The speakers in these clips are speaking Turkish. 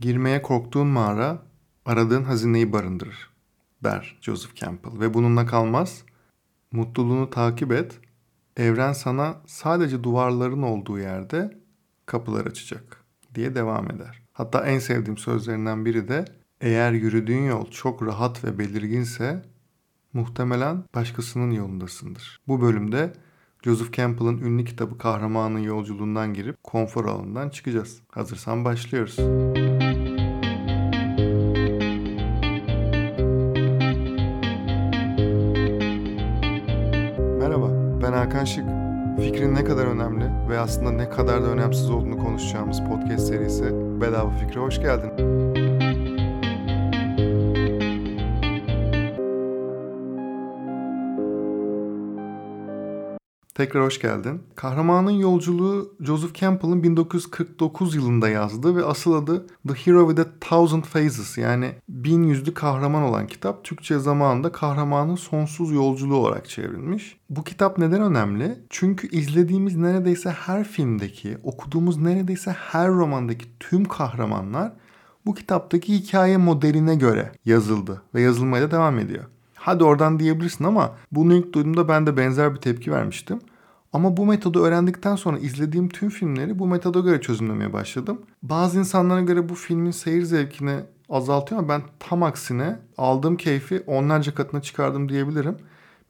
Girmeye korktuğun mağara aradığın hazineyi barındırır der Joseph Campbell ve bununla kalmaz. Mutluluğunu takip et. Evren sana sadece duvarların olduğu yerde kapılar açacak diye devam eder. Hatta en sevdiğim sözlerinden biri de eğer yürüdüğün yol çok rahat ve belirginse muhtemelen başkasının yolundasındır. Bu bölümde Joseph Campbell'ın ünlü kitabı Kahramanın Yolculuğundan girip konfor alanından çıkacağız. Hazırsan başlıyoruz. Merhaba, ben Hakan Şık. Fikrin ne kadar önemli ve aslında ne kadar da önemsiz olduğunu konuşacağımız podcast serisi Bedava Fikre hoş geldin. Tekrar hoş geldin. Kahramanın Yolculuğu Joseph Campbell'ın 1949 yılında yazdığı ve asıl adı The Hero with a Thousand Faces yani bin yüzlü kahraman olan kitap Türkçe zamanında kahramanın sonsuz yolculuğu olarak çevrilmiş. Bu kitap neden önemli? Çünkü izlediğimiz neredeyse her filmdeki, okuduğumuz neredeyse her romandaki tüm kahramanlar bu kitaptaki hikaye modeline göre yazıldı ve yazılmaya da devam ediyor. Hadi oradan diyebilirsin ama bunu ilk duyduğumda ben de benzer bir tepki vermiştim. Ama bu metodu öğrendikten sonra izlediğim tüm filmleri bu metoda göre çözümlemeye başladım. Bazı insanlara göre bu filmin seyir zevkini azaltıyor ama ben tam aksine aldığım keyfi onlarca katına çıkardım diyebilirim.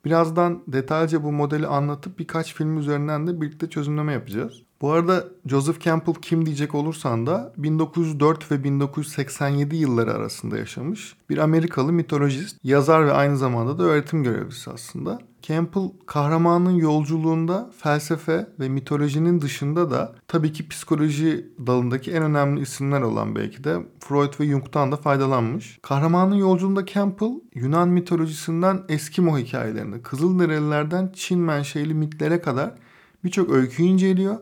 Birazdan detaylıca bu modeli anlatıp birkaç film üzerinden de birlikte çözümleme yapacağız. Bu arada Joseph Campbell kim diyecek olursan da 1904 ve 1987 yılları arasında yaşamış bir Amerikalı mitolojist, yazar ve aynı zamanda da öğretim görevlisi aslında. Campbell kahramanın yolculuğunda felsefe ve mitolojinin dışında da tabii ki psikoloji dalındaki en önemli isimler olan belki de Freud ve Jung'dan da faydalanmış. Kahramanın yolculuğunda Campbell Yunan mitolojisinden Eskimo hikayelerine, Kızılderililerden Çin menşeli mitlere kadar birçok öykü inceliyor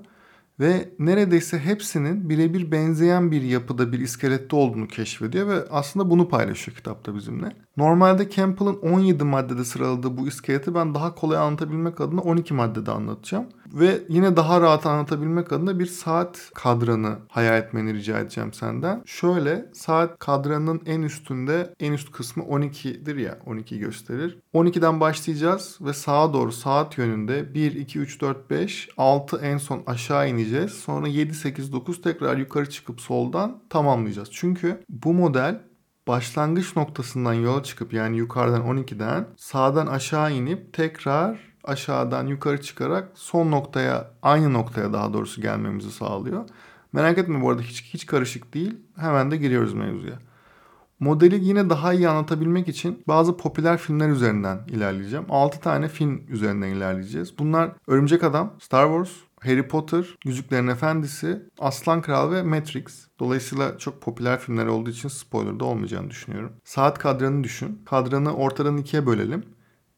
ve neredeyse hepsinin birebir benzeyen bir yapıda bir iskelette olduğunu keşfediyor ve aslında bunu paylaşıyor kitapta bizimle. Normalde Campbell'ın 17 maddede sıraladığı bu iskeleti ben daha kolay anlatabilmek adına 12 maddede anlatacağım. Ve yine daha rahat anlatabilmek adına bir saat kadranı hayal etmeni rica edeceğim senden. Şöyle saat kadranının en üstünde en üst kısmı 12'dir ya 12 gösterir. 12'den başlayacağız ve sağa doğru saat yönünde 1, 2, 3, 4, 5, 6 en son aşağı ineceğiz. Sonra 7, 8, 9 tekrar yukarı çıkıp soldan tamamlayacağız. Çünkü bu model başlangıç noktasından yola çıkıp yani yukarıdan 12'den sağdan aşağı inip tekrar aşağıdan yukarı çıkarak son noktaya aynı noktaya daha doğrusu gelmemizi sağlıyor. Merak etme bu arada hiç hiç karışık değil. Hemen de giriyoruz mevzuya. Modeli yine daha iyi anlatabilmek için bazı popüler filmler üzerinden ilerleyeceğim. 6 tane film üzerinden ilerleyeceğiz. Bunlar Örümcek Adam, Star Wars, Harry Potter, Yüzüklerin Efendisi, Aslan Kral ve Matrix. Dolayısıyla çok popüler filmler olduğu için spoiler da olmayacağını düşünüyorum. Saat kadranı düşün. Kadranı ortadan ikiye bölelim.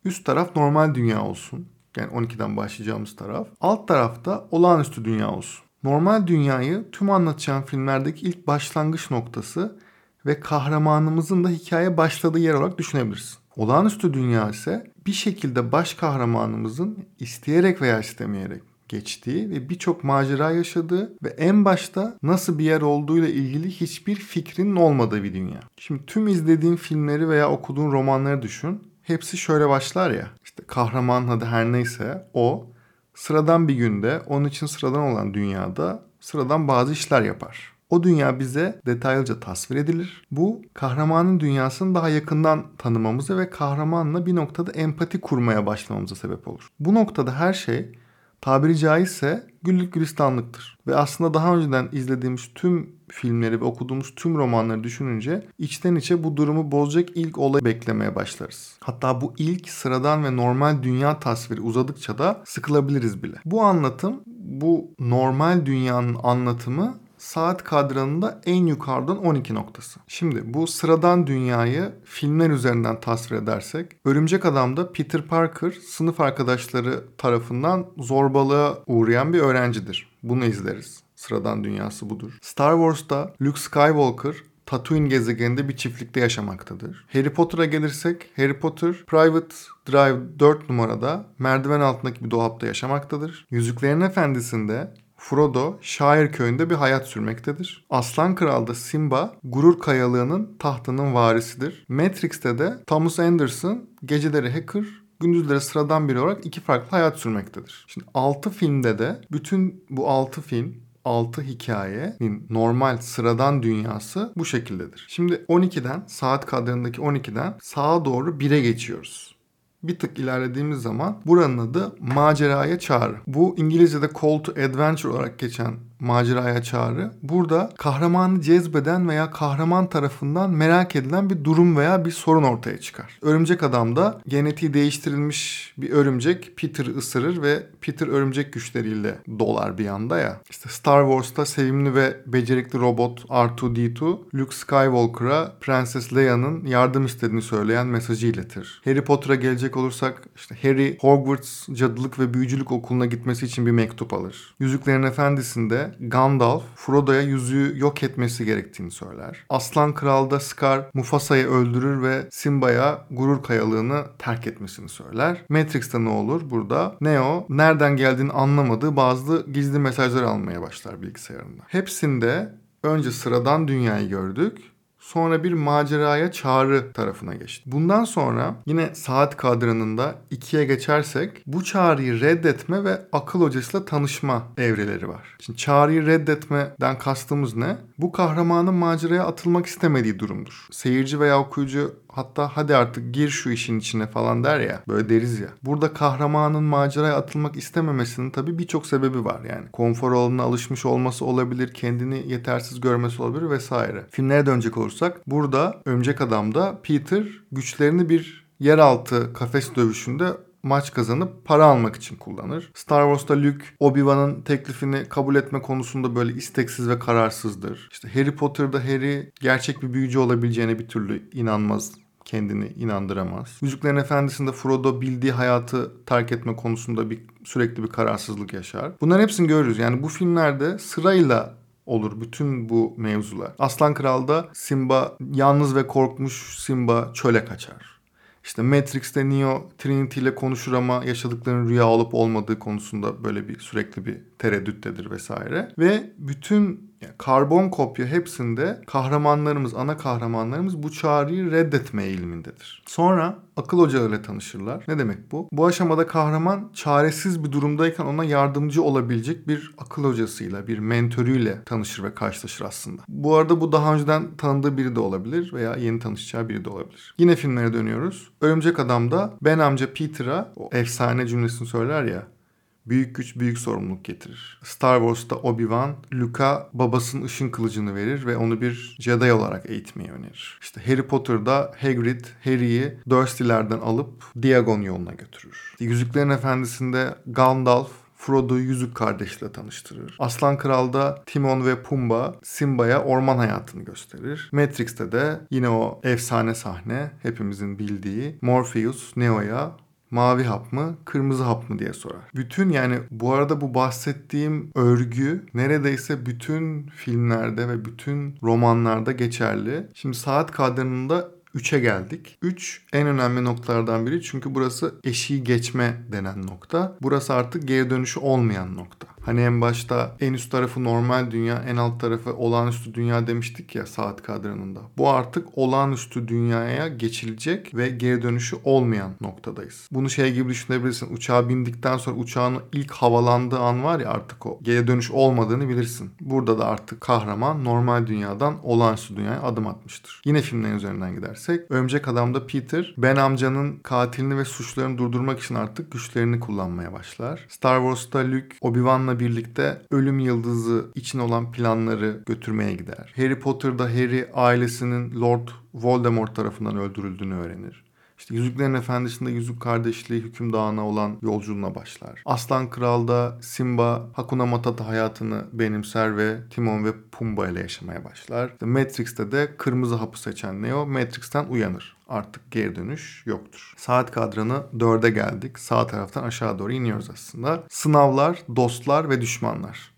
Üst taraf normal dünya olsun. Yani 12'den başlayacağımız taraf. Alt tarafta olağanüstü dünya olsun. Normal dünyayı tüm anlatacağım filmlerdeki ilk başlangıç noktası ve kahramanımızın da hikaye başladığı yer olarak düşünebilirsin. Olağanüstü dünya ise bir şekilde baş kahramanımızın isteyerek veya istemeyerek geçtiği ve birçok macera yaşadığı ve en başta nasıl bir yer olduğuyla ilgili hiçbir fikrinin olmadığı bir dünya. Şimdi tüm izlediğin filmleri veya okuduğun romanları düşün. Hepsi şöyle başlar ya. İşte kahraman adı her neyse o sıradan bir günde onun için sıradan olan dünyada sıradan bazı işler yapar. O dünya bize detaylıca tasvir edilir. Bu kahramanın dünyasını daha yakından tanımamıza ve kahramanla bir noktada empati kurmaya başlamamıza sebep olur. Bu noktada her şey tabiri caizse güllük gülistanlıktır. Ve aslında daha önceden izlediğimiz tüm filmleri ve okuduğumuz tüm romanları düşününce içten içe bu durumu bozacak ilk olayı beklemeye başlarız. Hatta bu ilk sıradan ve normal dünya tasviri uzadıkça da sıkılabiliriz bile. Bu anlatım, bu normal dünyanın anlatımı saat kadranında en yukarıdan 12 noktası. Şimdi bu sıradan dünyayı filmler üzerinden tasvir edersek Örümcek Adam'da Peter Parker sınıf arkadaşları tarafından zorbalığa uğrayan bir öğrencidir. Bunu izleriz. Sıradan dünyası budur. Star Wars'ta Luke Skywalker Tatooine gezegeninde bir çiftlikte yaşamaktadır. Harry Potter'a gelirsek Harry Potter Private Drive 4 numarada merdiven altındaki bir dolapta yaşamaktadır. Yüzüklerin Efendisi'nde Frodo Şair köyünde bir hayat sürmektedir. Aslan Kral'da Simba Gurur Kayalığı'nın tahtının varisidir. Matrix'te de Thomas Anderson geceleri hacker, gündüzleri sıradan biri olarak iki farklı hayat sürmektedir. Şimdi 6 filmde de bütün bu 6 film 6 hikayenin normal sıradan dünyası bu şekildedir. Şimdi 12'den saat kadranındaki 12'den sağa doğru 1'e geçiyoruz bir tık ilerlediğimiz zaman buranın adı maceraya çağrı. Bu İngilizce'de call to adventure olarak geçen maceraya çağrı. Burada kahramanı cezbeden veya kahraman tarafından merak edilen bir durum veya bir sorun ortaya çıkar. Örümcek Adam'da genetiği değiştirilmiş bir örümcek Peter ısırır ve Peter örümcek güçleriyle dolar bir anda ya. İşte Star Wars'ta sevimli ve becerikli robot R2-D2 Luke Skywalker'a Prenses Leia'nın yardım istediğini söyleyen mesajı iletir. Harry Potter'a gelecek olursak işte Harry Hogwarts cadılık ve büyücülük okuluna gitmesi için bir mektup alır. Yüzüklerin Efendisi'nde Gandalf Frodo'ya yüzüğü yok etmesi gerektiğini söyler. Aslan Kral'da Scar Mufasa'yı öldürür ve Simba'ya gurur kayalığını terk etmesini söyler. Matrix'te ne olur burada? Neo nereden geldiğini anlamadığı bazı gizli mesajlar almaya başlar bilgisayarında. Hepsinde önce sıradan dünyayı gördük. Sonra bir maceraya çağrı tarafına geçti. Bundan sonra yine saat kadranında ikiye geçersek bu çağrıyı reddetme ve akıl hocasıyla tanışma evreleri var. Şimdi çağrıyı reddetmeden kastımız ne? Bu kahramanın maceraya atılmak istemediği durumdur. Seyirci veya okuyucu hatta hadi artık gir şu işin içine falan der ya. Böyle deriz ya. Burada kahramanın maceraya atılmak istememesinin tabii birçok sebebi var yani. Konfor alanına alışmış olması olabilir, kendini yetersiz görmesi olabilir vesaire. Filmlere dönecek olursak burada Örümcek Adam'da Peter güçlerini bir yeraltı kafes dövüşünde maç kazanıp para almak için kullanır. Star Wars'ta Luke Obi-Wan'ın teklifini kabul etme konusunda böyle isteksiz ve kararsızdır. İşte Harry Potter'da Harry gerçek bir büyücü olabileceğine bir türlü inanmaz kendini inandıramaz. Yüzüklerin Efendisi'nde Frodo bildiği hayatı terk etme konusunda bir sürekli bir kararsızlık yaşar. Bunların hepsini görürüz. Yani bu filmlerde sırayla olur bütün bu mevzular. Aslan Kral'da Simba yalnız ve korkmuş Simba çöle kaçar. İşte Matrix'te Neo Trinity ile konuşur ama yaşadıklarının rüya olup olmadığı konusunda böyle bir sürekli bir tereddüttedir vesaire. Ve bütün yani karbon kopya hepsinde kahramanlarımız, ana kahramanlarımız bu çağrıyı reddetme eğilimindedir. Sonra akıl hocalarıyla tanışırlar. Ne demek bu? Bu aşamada kahraman çaresiz bir durumdayken ona yardımcı olabilecek bir akıl hocasıyla, bir mentörüyle tanışır ve karşılaşır aslında. Bu arada bu daha önceden tanıdığı biri de olabilir veya yeni tanışacağı biri de olabilir. Yine filmlere dönüyoruz. Örümcek Adam'da Ben amca Peter'a o efsane cümlesini söyler ya Büyük güç büyük sorumluluk getirir. Star Wars'ta Obi-Wan, Luke'a babasının ışın kılıcını verir ve onu bir Jedi olarak eğitmeyi önerir. İşte Harry Potter'da Hagrid, Harry'i Dursley'lerden alıp Diagon yoluna götürür. Yüzüklerin Efendisi'nde Gandalf, Frodo'yu Yüzük kardeşle tanıştırır. Aslan Kral'da Timon ve Pumba Simba'ya orman hayatını gösterir. Matrix'te de yine o efsane sahne hepimizin bildiği Morpheus Neo'ya mavi hap mı, kırmızı hap mı diye sorar. Bütün yani bu arada bu bahsettiğim örgü neredeyse bütün filmlerde ve bütün romanlarda geçerli. Şimdi saat kadranında 3'e geldik. 3 en önemli noktalardan biri çünkü burası eşiği geçme denen nokta. Burası artık geri dönüşü olmayan nokta. Hani en başta en üst tarafı normal dünya, en alt tarafı olağanüstü dünya demiştik ya saat kadranında. Bu artık olağanüstü dünyaya geçilecek ve geri dönüşü olmayan noktadayız. Bunu şey gibi düşünebilirsin. Uçağa bindikten sonra uçağın ilk havalandığı an var ya artık o geri dönüş olmadığını bilirsin. Burada da artık kahraman normal dünyadan olağanüstü dünyaya adım atmıştır. Yine filmlerin üzerinden gidersek Örümcek Adam'da Peter Ben amcanın katilini ve suçlarını durdurmak için artık güçlerini kullanmaya başlar. Star Wars'ta Luke Obi-Wan'la birlikte ölüm yıldızı için olan planları götürmeye gider. Harry Potter'da Harry ailesinin Lord Voldemort tarafından öldürüldüğünü öğrenir. İşte Yüzüklerin Efendisi'nde Yüzük Kardeşliği hüküm dağına olan yolculuğuna başlar. Aslan Kral'da Simba Hakuna Matata hayatını benimser ve Timon ve Pumba ile yaşamaya başlar. İşte Matrix'te de kırmızı hapı seçen Neo Matrix'ten uyanır. Artık geri dönüş yoktur. Saat kadranı dörde geldik. Sağ taraftan aşağı doğru iniyoruz aslında. Sınavlar, dostlar ve düşmanlar.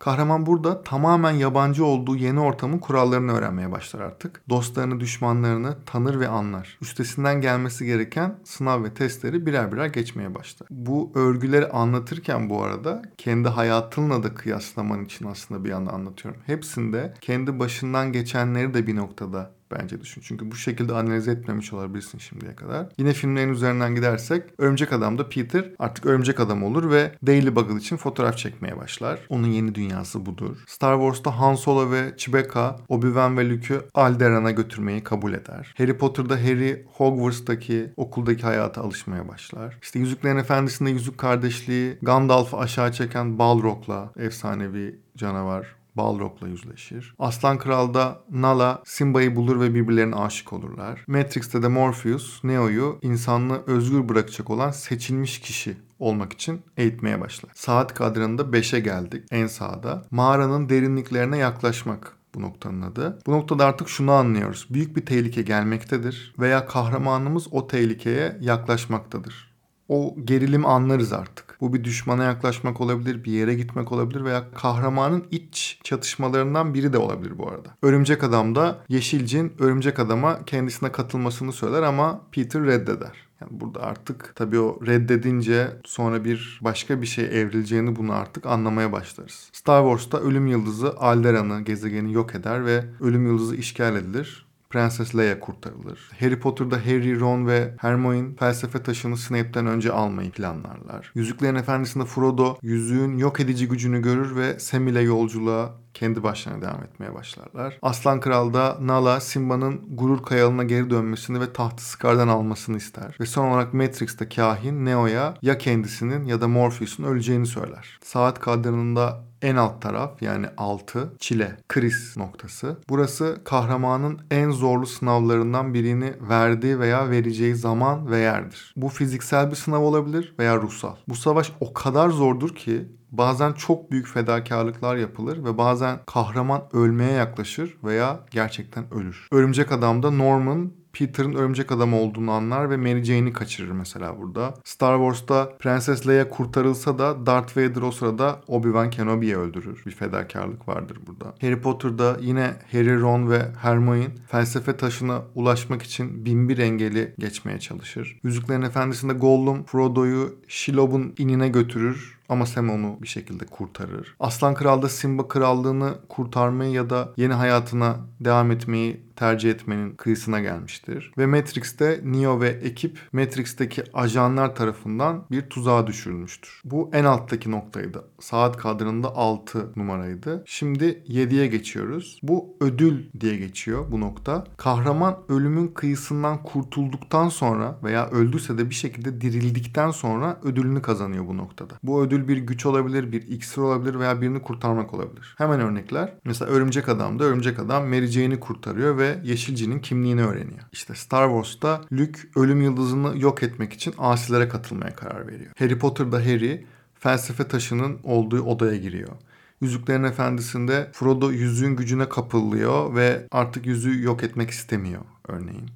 Kahraman burada tamamen yabancı olduğu yeni ortamın kurallarını öğrenmeye başlar artık. Dostlarını, düşmanlarını tanır ve anlar. Üstesinden gelmesi gereken sınav ve testleri birer birer geçmeye başlar. Bu örgüleri anlatırken bu arada kendi hayatınla da kıyaslaman için aslında bir anda anlatıyorum. Hepsinde kendi başından geçenleri de bir noktada bence düşün. Çünkü bu şekilde analiz etmemiş olabilirsin şimdiye kadar. Yine filmlerin üzerinden gidersek Örümcek Adam'da Peter artık Örümcek Adam olur ve Daily Bugle için fotoğraf çekmeye başlar. Onun yeni dünyası budur. Star Wars'ta Han Solo ve Chewbacca Obi-Wan ve Luke'ü Alderan'a götürmeyi kabul eder. Harry Potter'da Harry Hogwarts'taki okuldaki hayata alışmaya başlar. İşte Yüzüklerin Efendisi'nde Yüzük Kardeşliği Gandalf'ı aşağı çeken Balrog'la efsanevi canavar Balrog'la yüzleşir. Aslan Kral'da Nala Simba'yı bulur ve birbirlerine aşık olurlar. Matrix'te de Morpheus Neo'yu insanlığı özgür bırakacak olan seçilmiş kişi olmak için eğitmeye başlar. Saat kadranında 5'e geldik en sağda. Mağaranın derinliklerine yaklaşmak bu noktanın adı. Bu noktada artık şunu anlıyoruz. Büyük bir tehlike gelmektedir veya kahramanımız o tehlikeye yaklaşmaktadır. O gerilim anlarız artık. Bu bir düşmana yaklaşmak olabilir, bir yere gitmek olabilir veya kahramanın iç çatışmalarından biri de olabilir bu arada. Örümcek Adam'da Yeşilcin Örümcek Adam'a kendisine katılmasını söyler ama Peter reddeder. Yani burada artık tabii o reddedince sonra bir başka bir şey evrileceğini bunu artık anlamaya başlarız. Star Wars'ta ölüm yıldızı Alderan'ı gezegeni yok eder ve ölüm yıldızı işgal edilir. Prenses Leia kurtarılır. Harry Potter'da Harry, Ron ve Hermione felsefe taşını Snape'den önce almayı planlarlar. Yüzüklerin Efendisi'nde Frodo yüzüğün yok edici gücünü görür ve Sam ile yolculuğa kendi başlarına devam etmeye başlarlar. Aslan Kral'da Nala Simba'nın gurur kayalına geri dönmesini ve tahtı Scar'dan almasını ister. Ve son olarak Matrix'te kahin Neo'ya ya kendisinin ya da Morpheus'un öleceğini söyler. Saat kadranında en alt taraf yani altı çile, kriz noktası. Burası kahramanın en zorlu sınavlarından birini verdiği veya vereceği zaman ve yerdir. Bu fiziksel bir sınav olabilir veya ruhsal. Bu savaş o kadar zordur ki bazen çok büyük fedakarlıklar yapılır ve bazen kahraman ölmeye yaklaşır veya gerçekten ölür. Örümcek Adam'da Norman Peter'ın örümcek adam olduğunu anlar ve Mary Jane'i kaçırır mesela burada. Star Wars'ta Prenses Leia kurtarılsa da Darth Vader o sırada Obi-Wan Kenobi'yi öldürür. Bir fedakarlık vardır burada. Harry Potter'da yine Harry, Ron ve Hermione felsefe taşına ulaşmak için binbir engeli geçmeye çalışır. Yüzüklerin Efendisi'nde Gollum Frodo'yu Shilob'un inine götürür ama Sam onu bir şekilde kurtarır. Aslan Kral'da Simba krallığını kurtarmayı ya da yeni hayatına devam etmeyi tercih etmenin kıyısına gelmiştir. Ve Matrix'te Neo ve ekip Matrix'teki ajanlar tarafından bir tuzağa düşürülmüştür. Bu en alttaki noktaydı. Saat kadranında 6 numaraydı. Şimdi 7'ye geçiyoruz. Bu ödül diye geçiyor bu nokta. Kahraman ölümün kıyısından kurtulduktan sonra veya öldüyse de bir şekilde dirildikten sonra ödülünü kazanıyor bu noktada. Bu ödül bir güç olabilir, bir iksir olabilir veya birini kurtarmak olabilir. Hemen örnekler. Mesela Örümcek Adam'da Örümcek Adam Mary Jane'i kurtarıyor ve Yeşilci'nin kimliğini öğreniyor. İşte Star Wars'ta Luke ölüm yıldızını yok etmek için asilere katılmaya karar veriyor. Harry Potter'da Harry felsefe taşının olduğu odaya giriyor. Yüzüklerin Efendisi'nde Frodo yüzüğün gücüne kapılıyor ve artık yüzüğü yok etmek istemiyor örneğin.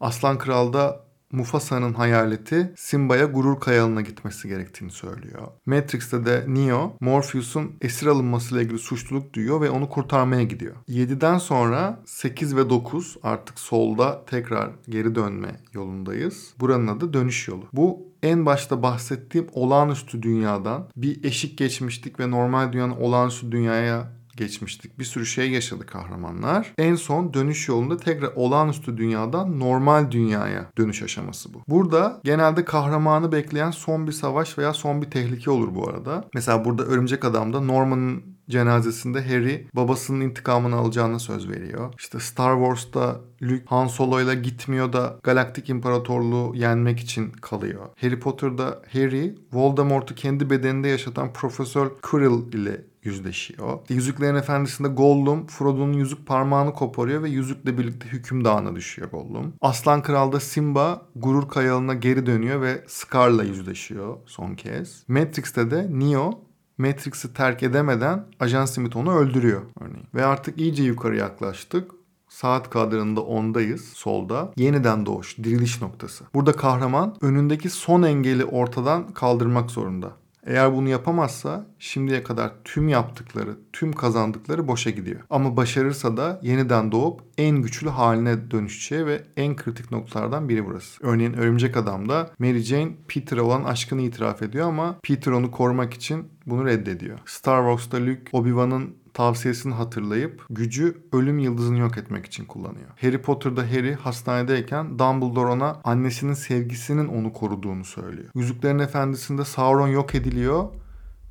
Aslan Kral'da Mufasa'nın hayaleti Simba'ya gurur kayalına gitmesi gerektiğini söylüyor. Matrix'te de Neo, Morpheus'un esir alınmasıyla ilgili suçluluk duyuyor ve onu kurtarmaya gidiyor. 7'den sonra 8 ve 9 artık solda tekrar geri dönme yolundayız. Buranın adı dönüş yolu. Bu en başta bahsettiğim olağanüstü dünyadan bir eşik geçmiştik ve normal dünyanın olağanüstü dünyaya geçmiştik. Bir sürü şey yaşadı kahramanlar. En son dönüş yolunda tekrar olağanüstü dünyadan normal dünyaya dönüş aşaması bu. Burada genelde kahramanı bekleyen son bir savaş veya son bir tehlike olur bu arada. Mesela burada Örümcek Adam'da Norman'ın cenazesinde Harry babasının intikamını alacağına söz veriyor. İşte Star Wars'ta Luke Han Solo ile gitmiyor da Galaktik İmparatorluğu yenmek için kalıyor. Harry Potter'da Harry Voldemort'u kendi bedeninde yaşatan Profesör Quirrell ile yüzleşiyor. Yüzüklerin Efendisi'nde Gollum Frodo'nun yüzük parmağını koparıyor ve yüzükle birlikte hüküm dağına düşüyor Gollum. Aslan Kral'da Simba gurur kayalına geri dönüyor ve Scar'la yüzleşiyor son kez. Matrix'te de Neo Matrix'i terk edemeden Ajan Smith onu öldürüyor örneğin. Ve artık iyice yukarı yaklaştık. Saat kadranında ondayız solda. Yeniden doğuş, diriliş noktası. Burada kahraman önündeki son engeli ortadan kaldırmak zorunda. Eğer bunu yapamazsa şimdiye kadar tüm yaptıkları, tüm kazandıkları boşa gidiyor. Ama başarırsa da yeniden doğup en güçlü haline dönüşeceği ve en kritik noktalardan biri burası. Örneğin Örümcek Adam'da Mary Jane Peter'a olan aşkını itiraf ediyor ama Peter onu korumak için bunu reddediyor. Star Wars'ta Luke Obi-Wan'ın tavsiyesini hatırlayıp gücü ölüm yıldızını yok etmek için kullanıyor. Harry Potter'da Harry hastanedeyken Dumbledore ona annesinin sevgisinin onu koruduğunu söylüyor. Yüzüklerin Efendisi'nde Sauron yok ediliyor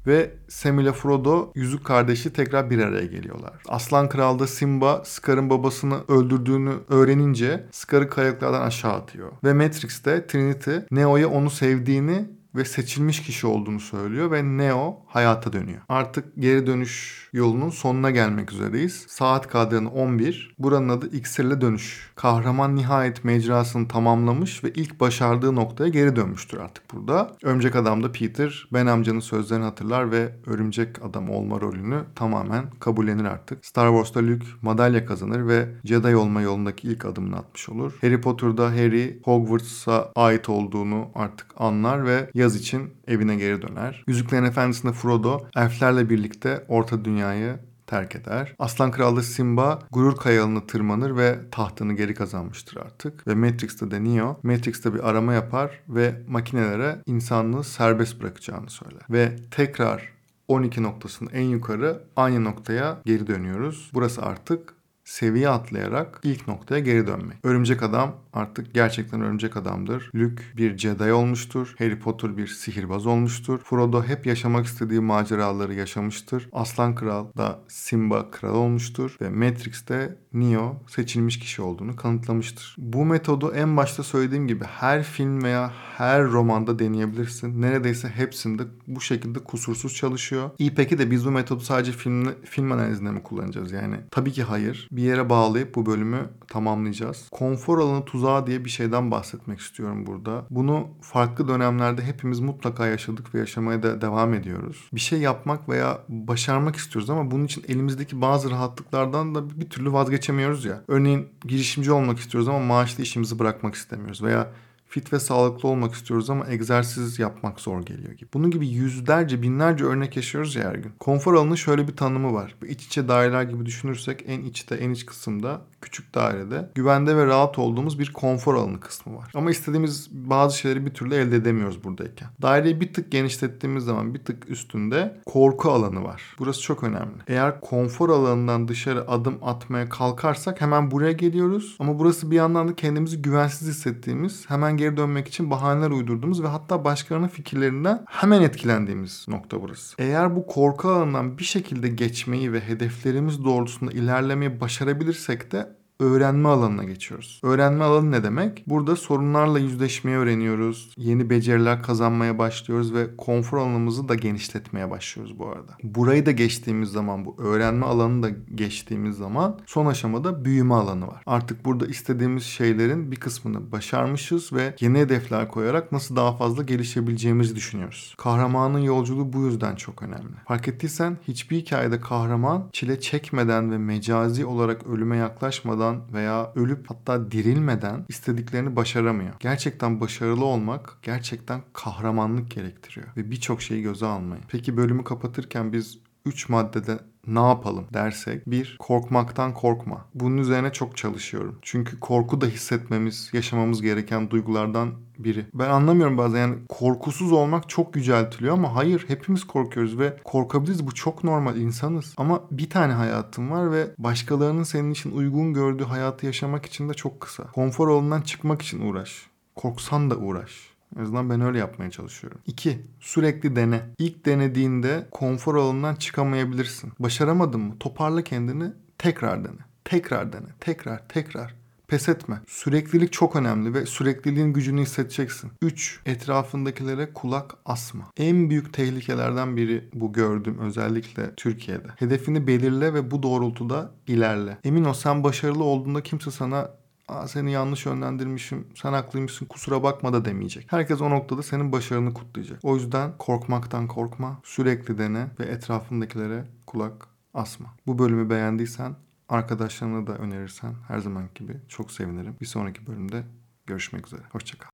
ve Sam ile Frodo yüzük kardeşi tekrar bir araya geliyorlar. Aslan Kral'da Simba Scar'ın babasını öldürdüğünü öğrenince Scar'ı kayalıklardan aşağı atıyor. Ve Matrix'te Trinity Neo'ya onu sevdiğini ve seçilmiş kişi olduğunu söylüyor ve Neo hayata dönüyor. Artık geri dönüş yolunun sonuna gelmek üzereyiz. Saat kadranı 11. Buranın adı İksirle Dönüş. Kahraman nihayet mecrasını tamamlamış ve ilk başardığı noktaya geri dönmüştür artık burada. Örümcek Adam'da Peter Ben amcanın sözlerini hatırlar ve Örümcek Adam olma rolünü tamamen kabullenir artık. Star Wars'ta Luke madalya kazanır ve Jedi olma yolundaki ilk adımını atmış olur. Harry Potter'da Harry Hogwarts'a ait olduğunu artık anlar ve yaz için evine geri döner. Yüzüklerin Efendisi'nde Frodo elflerle birlikte Orta Dünya'yı terk eder. Aslan Kral'da Simba gurur kayalını tırmanır ve tahtını geri kazanmıştır artık. Ve Matrix'te de Neo, Matrix'te bir arama yapar ve makinelere insanlığı serbest bırakacağını söyler. Ve tekrar 12 noktasının en yukarı aynı noktaya geri dönüyoruz. Burası artık seviye atlayarak ilk noktaya geri dönmek. Örümcek Adam artık gerçekten örümcek adamdır. Luke bir Jedi olmuştur. Harry Potter bir sihirbaz olmuştur. Frodo hep yaşamak istediği maceraları yaşamıştır. Aslan Kral da Simba kral olmuştur. Ve Matrix'te Neo seçilmiş kişi olduğunu kanıtlamıştır. Bu metodu en başta söylediğim gibi her film veya her romanda deneyebilirsin. Neredeyse hepsinde bu şekilde kusursuz çalışıyor. İyi peki de biz bu metodu sadece film, film analizinde mi kullanacağız? Yani tabii ki hayır. Bir yere bağlayıp bu bölümü tamamlayacağız. Konfor alanı tuzağı diye bir şeyden bahsetmek istiyorum burada. Bunu farklı dönemlerde hepimiz mutlaka yaşadık ve yaşamaya da devam ediyoruz. Bir şey yapmak veya başarmak istiyoruz ama bunun için elimizdeki bazı rahatlıklardan da bir türlü vazgeçemiyoruz ya. Örneğin girişimci olmak istiyoruz ama maaşlı işimizi bırakmak istemiyoruz veya fit ve sağlıklı olmak istiyoruz ama egzersiz yapmak zor geliyor gibi. Bunun gibi yüzlerce, binlerce örnek yaşıyoruz ya her gün. Konfor alanının şöyle bir tanımı var. İç içe daireler gibi düşünürsek en içte, en iç kısımda, küçük dairede güvende ve rahat olduğumuz bir konfor alanı kısmı var. Ama istediğimiz bazı şeyleri bir türlü elde edemiyoruz buradayken. Daireyi bir tık genişlettiğimiz zaman bir tık üstünde korku alanı var. Burası çok önemli. Eğer konfor alanından dışarı adım atmaya kalkarsak hemen buraya geliyoruz. Ama burası bir yandan da kendimizi güvensiz hissettiğimiz, hemen geri dönmek için bahaneler uydurduğumuz ve hatta başkalarının fikirlerinden hemen etkilendiğimiz nokta burası. Eğer bu korku alanından bir şekilde geçmeyi ve hedeflerimiz doğrultusunda ilerlemeyi başarabilirsek de öğrenme alanına geçiyoruz. Öğrenme alanı ne demek? Burada sorunlarla yüzleşmeyi öğreniyoruz. Yeni beceriler kazanmaya başlıyoruz ve konfor alanımızı da genişletmeye başlıyoruz bu arada. Burayı da geçtiğimiz zaman bu öğrenme alanını da geçtiğimiz zaman son aşamada büyüme alanı var. Artık burada istediğimiz şeylerin bir kısmını başarmışız ve yeni hedefler koyarak nasıl daha fazla gelişebileceğimizi düşünüyoruz. Kahramanın yolculuğu bu yüzden çok önemli. Fark ettiysen hiçbir hikayede kahraman çile çekmeden ve mecazi olarak ölüme yaklaşmadan veya ölüp hatta dirilmeden istediklerini başaramıyor. Gerçekten başarılı olmak gerçekten kahramanlık gerektiriyor ve birçok şeyi göze almayı. Peki bölümü kapatırken biz 3 maddede ne yapalım dersek bir korkmaktan korkma. Bunun üzerine çok çalışıyorum. Çünkü korku da hissetmemiz, yaşamamız gereken duygulardan biri. Ben anlamıyorum bazen yani korkusuz olmak çok yüceltiliyor ama hayır hepimiz korkuyoruz ve korkabiliriz. Bu çok normal insanız. Ama bir tane hayatın var ve başkalarının senin için uygun gördüğü hayatı yaşamak için de çok kısa. Konfor alanından çıkmak için uğraş. Korksan da uğraş. En azından ben öyle yapmaya çalışıyorum. 2. Sürekli dene. İlk denediğinde konfor alanından çıkamayabilirsin. Başaramadın mı? Toparla kendini. Tekrar dene. Tekrar dene. Tekrar, tekrar. Pes etme. Süreklilik çok önemli ve sürekliliğin gücünü hissedeceksin. 3. Etrafındakilere kulak asma. En büyük tehlikelerden biri bu gördüğüm özellikle Türkiye'de. Hedefini belirle ve bu doğrultuda ilerle. Emin ol sen başarılı olduğunda kimse sana Aa, seni yanlış yönlendirmişim, sen haklıymışsın kusura bakma da demeyecek. Herkes o noktada senin başarını kutlayacak. O yüzden korkmaktan korkma, sürekli dene ve etrafındakilere kulak asma. Bu bölümü beğendiysen arkadaşlarına da önerirsen her zaman gibi çok sevinirim. Bir sonraki bölümde görüşmek üzere. Hoşçakal.